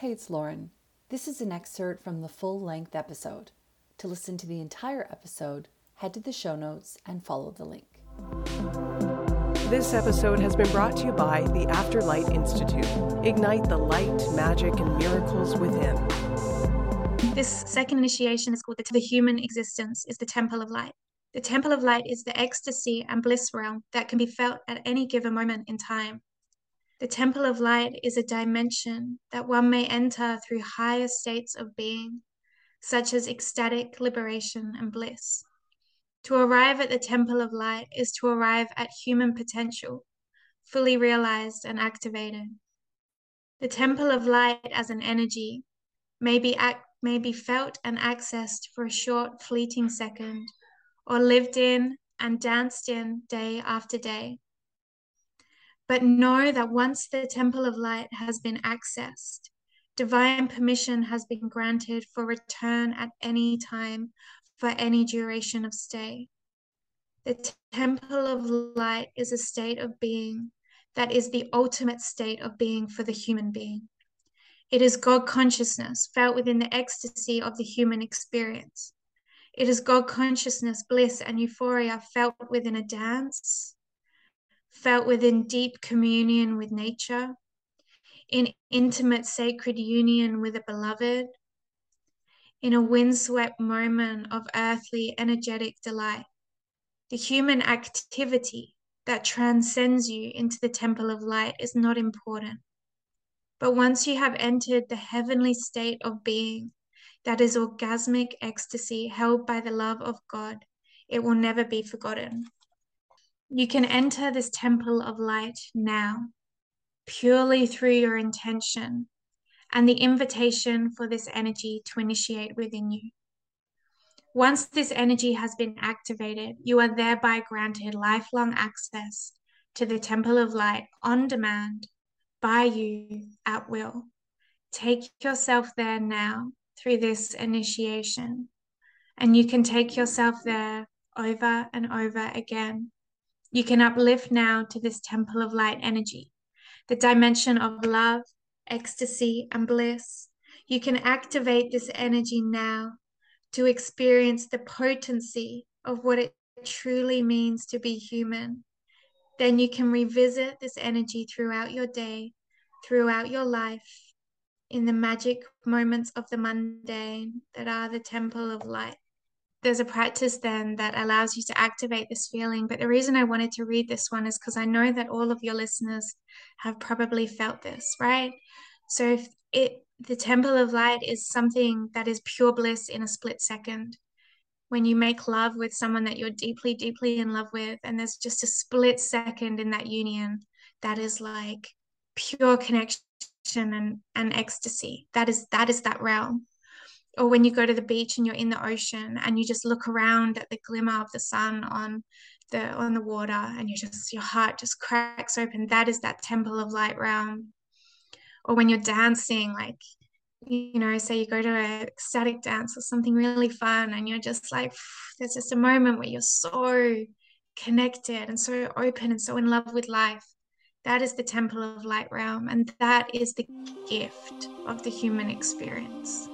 Hey, it's Lauren. This is an excerpt from the full length episode. To listen to the entire episode, head to the show notes and follow the link. This episode has been brought to you by the Afterlight Institute. Ignite the light, magic, and miracles within. This second initiation is called the, the human existence, is the temple of light. The temple of light is the ecstasy and bliss realm that can be felt at any given moment in time. The temple of light is a dimension that one may enter through higher states of being, such as ecstatic liberation and bliss. To arrive at the temple of light is to arrive at human potential, fully realized and activated. The temple of light as an energy may be, ac- may be felt and accessed for a short, fleeting second, or lived in and danced in day after day. But know that once the temple of light has been accessed, divine permission has been granted for return at any time for any duration of stay. The temple of light is a state of being that is the ultimate state of being for the human being. It is God consciousness felt within the ecstasy of the human experience. It is God consciousness, bliss, and euphoria felt within a dance, felt within deep communion with nature, in intimate sacred union with a beloved, in a windswept moment of earthly energetic delight. The human activity that transcends you into the temple of light is not important. But once you have entered the heavenly state of being, that is orgasmic ecstasy held by the love of God, it will never be forgotten. You can enter this temple of light now, purely through your intention and the invitation for this energy to initiate within you. Once this energy has been activated, you are thereby granted lifelong access to the temple of light on demand by you at will. Take yourself there now through this initiation, and you can take yourself there over and over again you can uplift now to this temple of light energy, the dimension of love, ecstasy, and bliss. You can activate this energy now to experience the potency of what it truly means to be human. Then you can revisit this energy throughout your day, throughout your life, in the magic moments of the mundane that are the temple of light there's a practice then that allows you to activate this feeling. But the reason I wanted to read this one is because I know that all of your listeners have probably felt this, right? So if it the temple of light is something that is pure bliss in a split second. When you make love with someone that you're deeply, deeply in love with, and there's just a split second in that union that is like pure connection and, and ecstasy. That is that is that realm or when you go to the beach and you're in the ocean and you just look around at the glimmer of the sun on the on the water and you just your heart just cracks open that is that temple of light realm. Or when you're dancing like you know say you go to a ecstatic dance or something really fun and you're just like there's just a moment where you're so connected and so open and so in love with life. That is the temple of light realm and that is the gift of the human experience